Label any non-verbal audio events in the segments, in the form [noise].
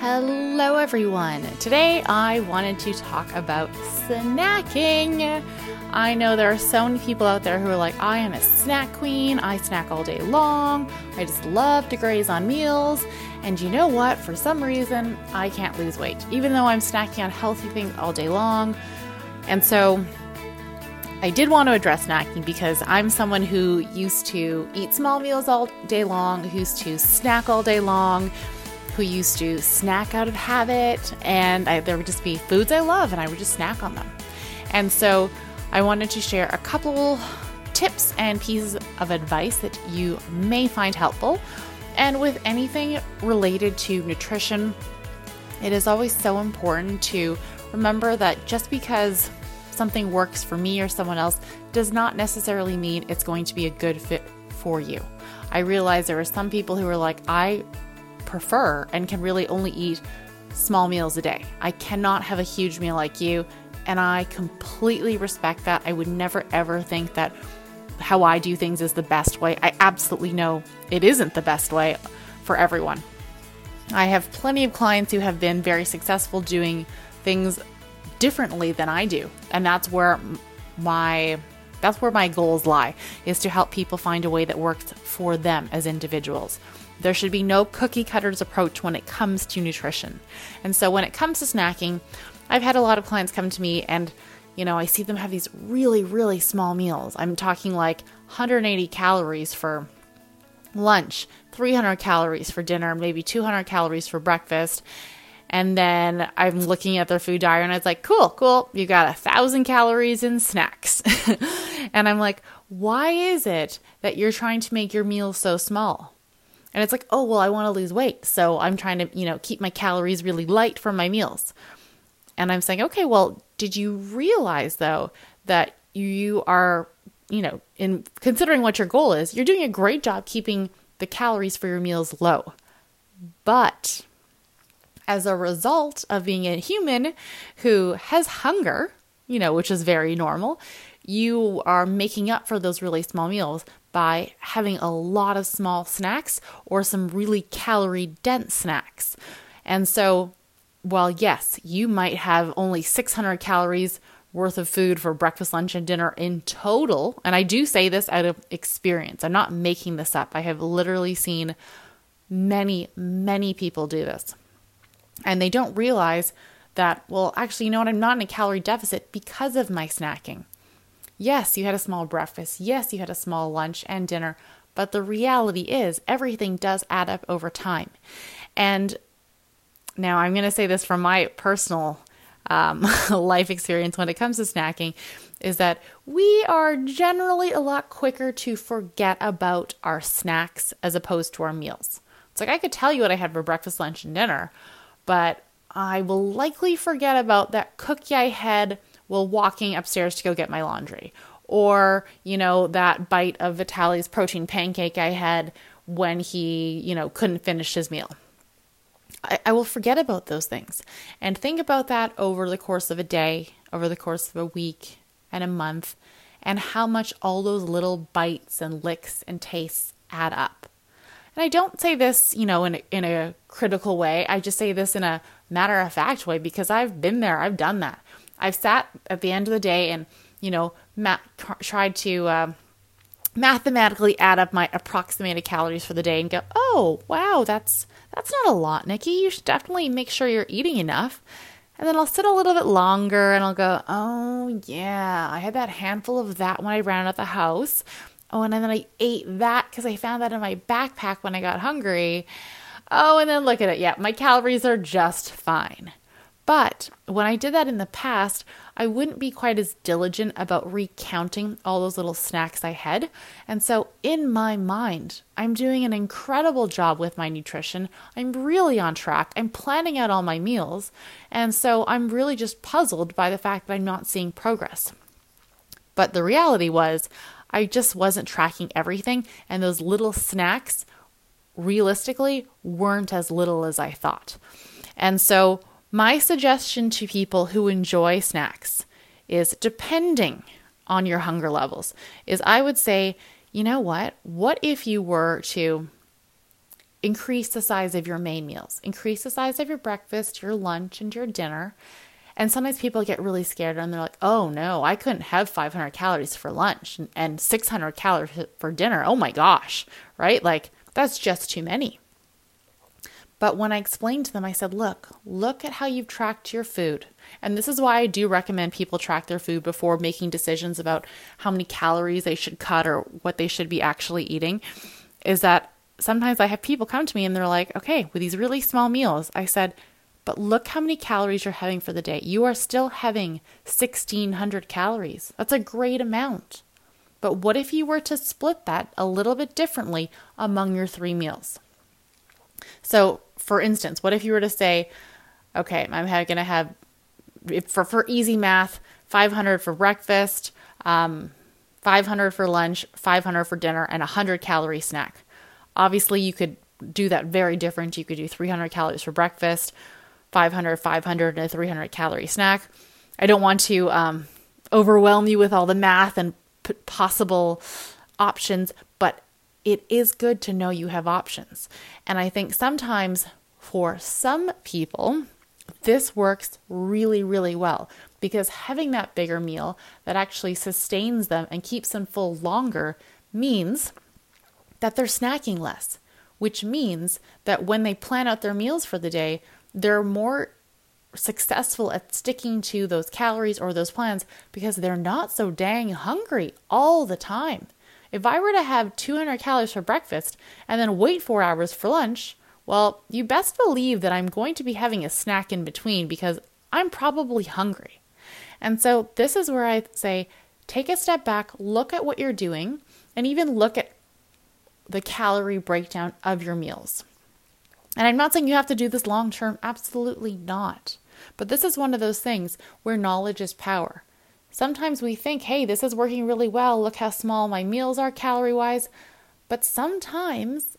Hello, everyone. Today I wanted to talk about snacking. I know there are so many people out there who are like, I am a snack queen. I snack all day long. I just love to graze on meals. And you know what? For some reason, I can't lose weight, even though I'm snacking on healthy things all day long. And so I did want to address snacking because I'm someone who used to eat small meals all day long, used to snack all day long who used to snack out of habit, and I, there would just be foods I love, and I would just snack on them. And so I wanted to share a couple tips and pieces of advice that you may find helpful. And with anything related to nutrition, it is always so important to remember that just because something works for me or someone else does not necessarily mean it's going to be a good fit for you. I realize there are some people who are like, I prefer and can really only eat small meals a day. I cannot have a huge meal like you, and I completely respect that. I would never ever think that how I do things is the best way. I absolutely know it isn't the best way for everyone. I have plenty of clients who have been very successful doing things differently than I do, and that's where my that's where my goals lie is to help people find a way that works for them as individuals. There should be no cookie cutters approach when it comes to nutrition. And so when it comes to snacking, I've had a lot of clients come to me and you know, I see them have these really really small meals. I'm talking like 180 calories for lunch, 300 calories for dinner, maybe 200 calories for breakfast. And then I'm looking at their food diary and I like, cool, cool. You got a thousand calories in snacks. [laughs] and I'm like, why is it that you're trying to make your meals so small? And it's like, oh, well, I want to lose weight. So I'm trying to, you know, keep my calories really light for my meals. And I'm saying, okay, well, did you realize though that you are, you know, in considering what your goal is, you're doing a great job keeping the calories for your meals low. But as a result of being a human who has hunger, you know, which is very normal, you are making up for those really small meals by having a lot of small snacks or some really calorie dense snacks. And so, while yes, you might have only 600 calories worth of food for breakfast, lunch, and dinner in total, and I do say this out of experience, I'm not making this up. I have literally seen many, many people do this. And they don't realize that, well, actually, you know what? I'm not in a calorie deficit because of my snacking. Yes, you had a small breakfast. Yes, you had a small lunch and dinner. But the reality is, everything does add up over time. And now I'm going to say this from my personal um, [laughs] life experience when it comes to snacking is that we are generally a lot quicker to forget about our snacks as opposed to our meals. It's like I could tell you what I had for breakfast, lunch, and dinner, but I will likely forget about that cookie I had while walking upstairs to go get my laundry. Or, you know, that bite of Vitaly's protein pancake I had when he, you know, couldn't finish his meal. I, I will forget about those things. And think about that over the course of a day, over the course of a week and a month, and how much all those little bites and licks and tastes add up. And I don't say this, you know, in a, in a critical way. I just say this in a matter of fact way because I've been there. I've done that. I've sat at the end of the day and, you know, ma- tried to uh, mathematically add up my approximated calories for the day and go, oh, wow, that's that's not a lot, Nikki. You should definitely make sure you're eating enough. And then I'll sit a little bit longer and I'll go, oh, yeah, I had that handful of that when I ran out the house. Oh, and then I ate that because I found that in my backpack when I got hungry. Oh, and then look at it. Yeah, my calories are just fine. But when I did that in the past, I wouldn't be quite as diligent about recounting all those little snacks I had. And so, in my mind, I'm doing an incredible job with my nutrition. I'm really on track. I'm planning out all my meals. And so, I'm really just puzzled by the fact that I'm not seeing progress. But the reality was, I just wasn't tracking everything. And those little snacks, realistically, weren't as little as I thought. And so, my suggestion to people who enjoy snacks is depending on your hunger levels, is I would say, you know what? What if you were to increase the size of your main meals, increase the size of your breakfast, your lunch, and your dinner. And sometimes people get really scared and they're like, oh no, I couldn't have 500 calories for lunch and 600 calories for dinner. Oh my gosh, right? Like, that's just too many. But when I explained to them, I said, look, look at how you've tracked your food. And this is why I do recommend people track their food before making decisions about how many calories they should cut or what they should be actually eating. Is that sometimes I have people come to me and they're like, okay, with these really small meals, I said, but look how many calories you're having for the day. You are still having 1600 calories. That's a great amount. But what if you were to split that a little bit differently among your three meals? So, for instance, what if you were to say, okay, I'm going to have, for, for easy math, 500 for breakfast, um, 500 for lunch, 500 for dinner, and a 100 calorie snack. Obviously, you could do that very different. You could do 300 calories for breakfast, 500, 500, and a 300 calorie snack. I don't want to um, overwhelm you with all the math and p- possible options, it is good to know you have options. And I think sometimes for some people, this works really, really well because having that bigger meal that actually sustains them and keeps them full longer means that they're snacking less, which means that when they plan out their meals for the day, they're more successful at sticking to those calories or those plans because they're not so dang hungry all the time. If I were to have 200 calories for breakfast and then wait four hours for lunch, well, you best believe that I'm going to be having a snack in between because I'm probably hungry. And so, this is where I say take a step back, look at what you're doing, and even look at the calorie breakdown of your meals. And I'm not saying you have to do this long term, absolutely not. But this is one of those things where knowledge is power. Sometimes we think, hey, this is working really well. Look how small my meals are calorie wise. But sometimes,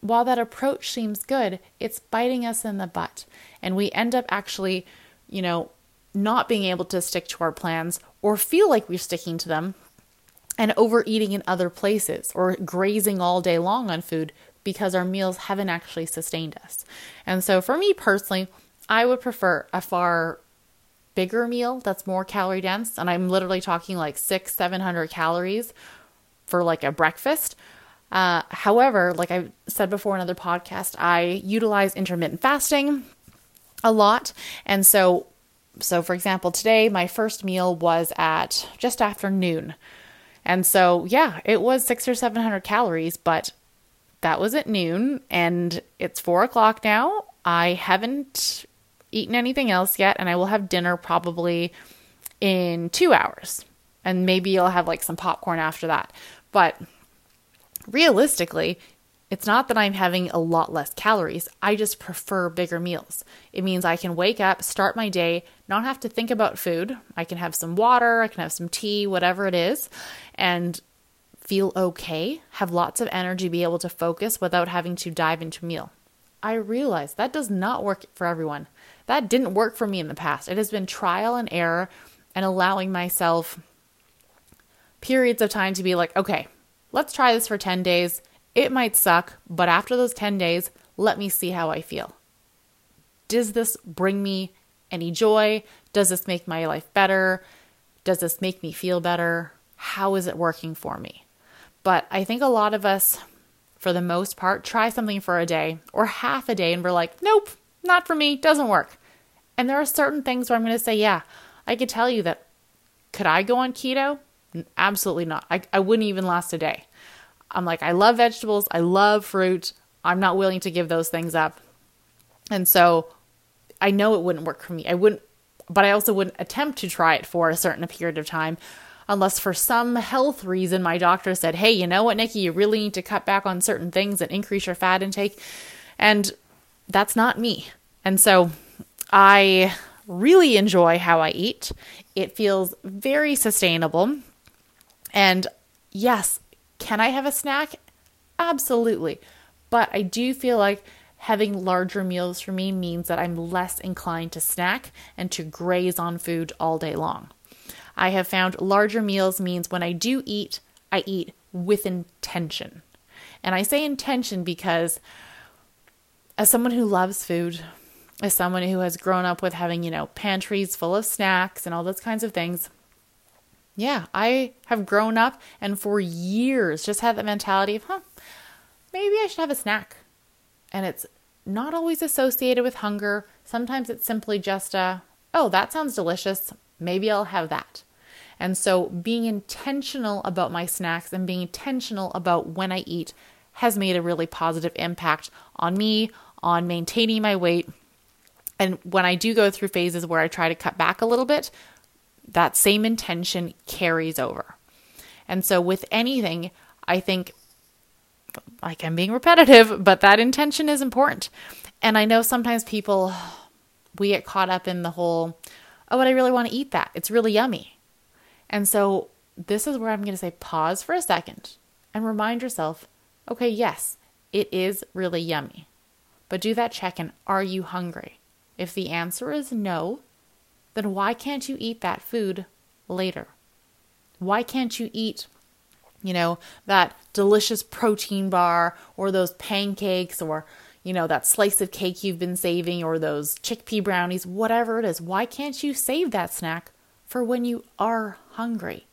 while that approach seems good, it's biting us in the butt. And we end up actually, you know, not being able to stick to our plans or feel like we're sticking to them and overeating in other places or grazing all day long on food because our meals haven't actually sustained us. And so for me personally, I would prefer a far bigger meal that's more calorie dense. And I'm literally talking like six, 700 calories for like a breakfast. Uh, however, like I said before in another podcast, I utilize intermittent fasting a lot. And so, so for example, today my first meal was at just after noon. And so, yeah, it was six or 700 calories, but that was at noon and it's four o'clock now. I haven't eaten anything else yet, and I will have dinner probably in two hours. And maybe I'll have like some popcorn after that. But realistically, it's not that I'm having a lot less calories. I just prefer bigger meals. It means I can wake up, start my day, not have to think about food. I can have some water, I can have some tea, whatever it is, and feel okay, have lots of energy, be able to focus without having to dive into a meal. I realize that does not work for everyone. That didn't work for me in the past. It has been trial and error and allowing myself periods of time to be like, okay, let's try this for 10 days. It might suck, but after those 10 days, let me see how I feel. Does this bring me any joy? Does this make my life better? Does this make me feel better? How is it working for me? But I think a lot of us, for the most part, try something for a day or half a day and we're like, nope, not for me, doesn't work. And there are certain things where I'm going to say, yeah, I could tell you that could I go on keto? Absolutely not. I, I wouldn't even last a day. I'm like, I love vegetables, I love fruit. I'm not willing to give those things up. And so I know it wouldn't work for me. I wouldn't, but I also wouldn't attempt to try it for a certain period of time unless for some health reason my doctor said, hey, you know what, Nikki, you really need to cut back on certain things and increase your fat intake. And that's not me. And so I really enjoy how I eat. It feels very sustainable. And yes, can I have a snack? Absolutely. But I do feel like having larger meals for me means that I'm less inclined to snack and to graze on food all day long. I have found larger meals means when I do eat, I eat with intention. And I say intention because as someone who loves food, as someone who has grown up with having, you know, pantries full of snacks and all those kinds of things, yeah, I have grown up and for years just had the mentality of, huh, maybe I should have a snack. And it's not always associated with hunger. Sometimes it's simply just a, oh, that sounds delicious. Maybe I'll have that. And so being intentional about my snacks and being intentional about when I eat has made a really positive impact on me, on maintaining my weight. And when I do go through phases where I try to cut back a little bit, that same intention carries over. And so with anything, I think like I'm being repetitive, but that intention is important. And I know sometimes people we get caught up in the whole, oh, but I really want to eat that. It's really yummy. And so this is where I'm going to say pause for a second and remind yourself, okay, yes, it is really yummy. But do that check in. Are you hungry? If the answer is no, then why can't you eat that food later? Why can't you eat you know, that delicious protein bar or those pancakes or, you know, that slice of cake you've been saving or those chickpea brownies, whatever it is. Why can't you save that snack for when you are hungry?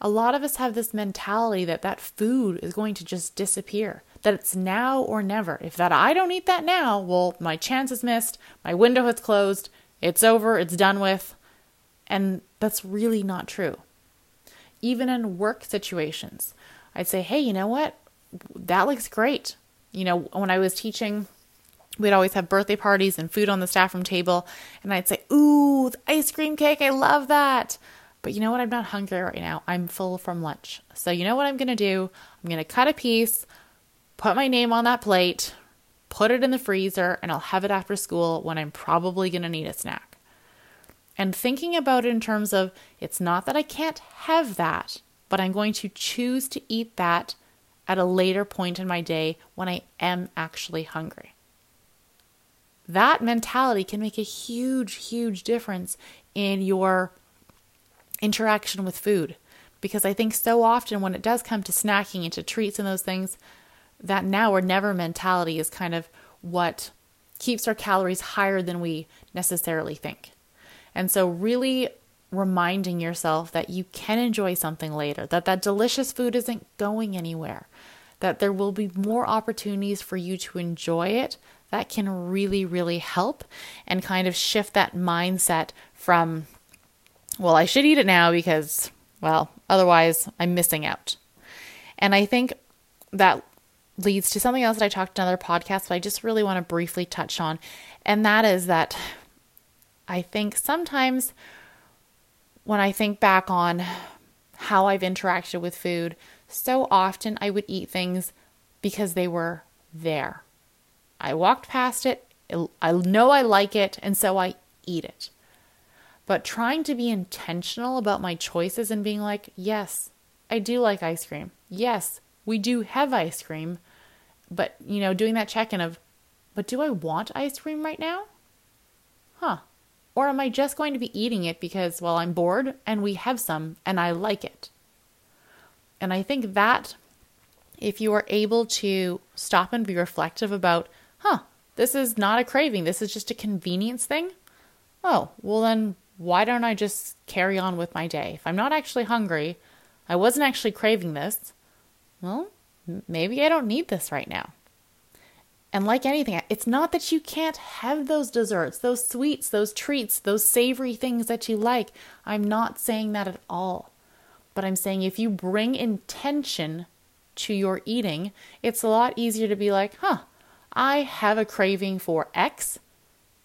A lot of us have this mentality that that food is going to just disappear, that it's now or never. If that I don't eat that now, well, my chance is missed, my window has closed, it's over, it's done with. And that's really not true even in work situations. I'd say, hey, you know what? That looks great. You know, when I was teaching, we'd always have birthday parties and food on the staff room table. And I'd say, ooh, ice cream cake, I love that. But you know what? I'm not hungry right now. I'm full from lunch. So, you know what I'm going to do? I'm going to cut a piece, put my name on that plate, put it in the freezer, and I'll have it after school when I'm probably going to need a snack and thinking about it in terms of it's not that I can't have that, but I'm going to choose to eat that at a later point in my day when I am actually hungry. That mentality can make a huge, huge difference in your interaction with food. Because I think so often when it does come to snacking and to treats and those things, that now or never mentality is kind of what keeps our calories higher than we necessarily think. And so, really reminding yourself that you can enjoy something later, that that delicious food isn't going anywhere, that there will be more opportunities for you to enjoy it, that can really, really help and kind of shift that mindset from, well, I should eat it now because, well, otherwise I'm missing out. And I think that leads to something else that I talked in another podcast, but I just really want to briefly touch on. And that is that I think sometimes when I think back on how I've interacted with food, so often I would eat things because they were there. I walked past it, I know I like it, and so I eat it. But trying to be intentional about my choices and being like, yes, I do like ice cream. Yes, we do have ice cream. But, you know, doing that check in of, but do I want ice cream right now? Huh. Or am I just going to be eating it because, well, I'm bored and we have some and I like it? And I think that if you are able to stop and be reflective about, huh, this is not a craving, this is just a convenience thing. Oh, well, then why don't I just carry on with my day? If I'm not actually hungry, I wasn't actually craving this, well, maybe I don't need this right now. And like anything, it's not that you can't have those desserts, those sweets, those treats, those savory things that you like. I'm not saying that at all. But I'm saying if you bring intention to your eating, it's a lot easier to be like, huh, I have a craving for X.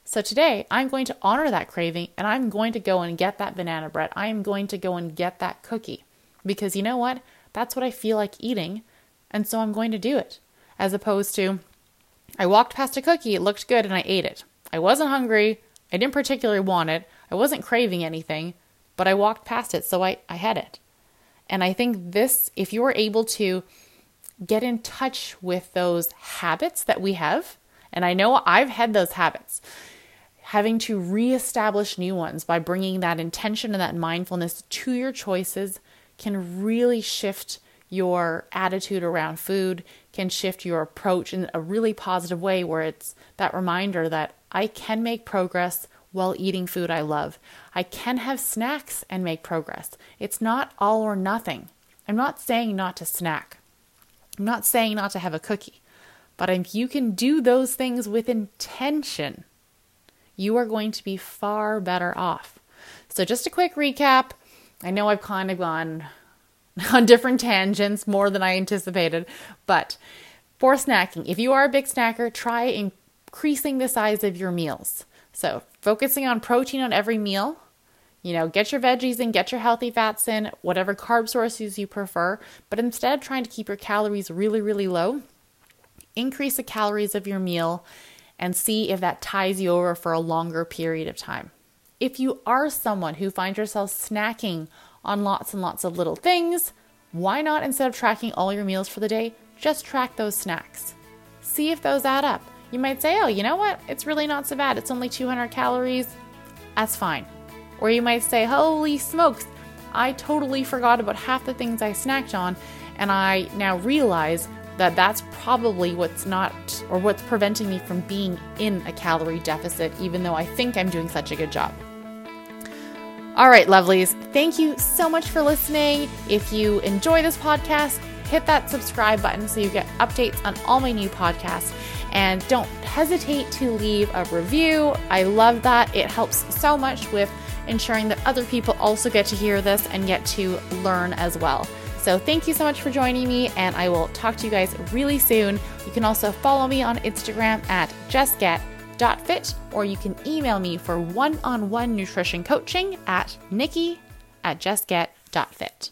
So today I'm going to honor that craving and I'm going to go and get that banana bread. I am going to go and get that cookie because you know what? That's what I feel like eating. And so I'm going to do it as opposed to, I walked past a cookie, it looked good, and I ate it. I wasn't hungry, I didn't particularly want it, I wasn't craving anything, but I walked past it, so I, I had it. And I think this, if you are able to get in touch with those habits that we have, and I know I've had those habits, having to reestablish new ones by bringing that intention and that mindfulness to your choices can really shift your attitude around food, can shift your approach in a really positive way where it's that reminder that I can make progress while eating food I love. I can have snacks and make progress. It's not all or nothing. I'm not saying not to snack. I'm not saying not to have a cookie. But if you can do those things with intention, you are going to be far better off. So, just a quick recap. I know I've kind of gone [laughs] on different tangents more than I anticipated. But for snacking, if you are a big snacker, try increasing the size of your meals. So, focusing on protein on every meal. You know, get your veggies in, get your healthy fats in, whatever carb sources you prefer. But instead of trying to keep your calories really, really low, increase the calories of your meal and see if that ties you over for a longer period of time. If you are someone who finds yourself snacking on lots and lots of little things, why not instead of tracking all your meals for the day, just track those snacks? See if those add up. You might say, oh, you know what? It's really not so bad. It's only 200 calories. That's fine. Or you might say, holy smokes, I totally forgot about half the things I snacked on, and I now realize that that's probably what's not or what's preventing me from being in a calorie deficit, even though I think I'm doing such a good job. All right, lovelies, thank you so much for listening. If you enjoy this podcast, hit that subscribe button so you get updates on all my new podcasts. And don't hesitate to leave a review. I love that. It helps so much with ensuring that other people also get to hear this and get to learn as well. So, thank you so much for joining me, and I will talk to you guys really soon. You can also follow me on Instagram at justget Fit, or you can email me for one on one nutrition coaching at nikki at justget.fit.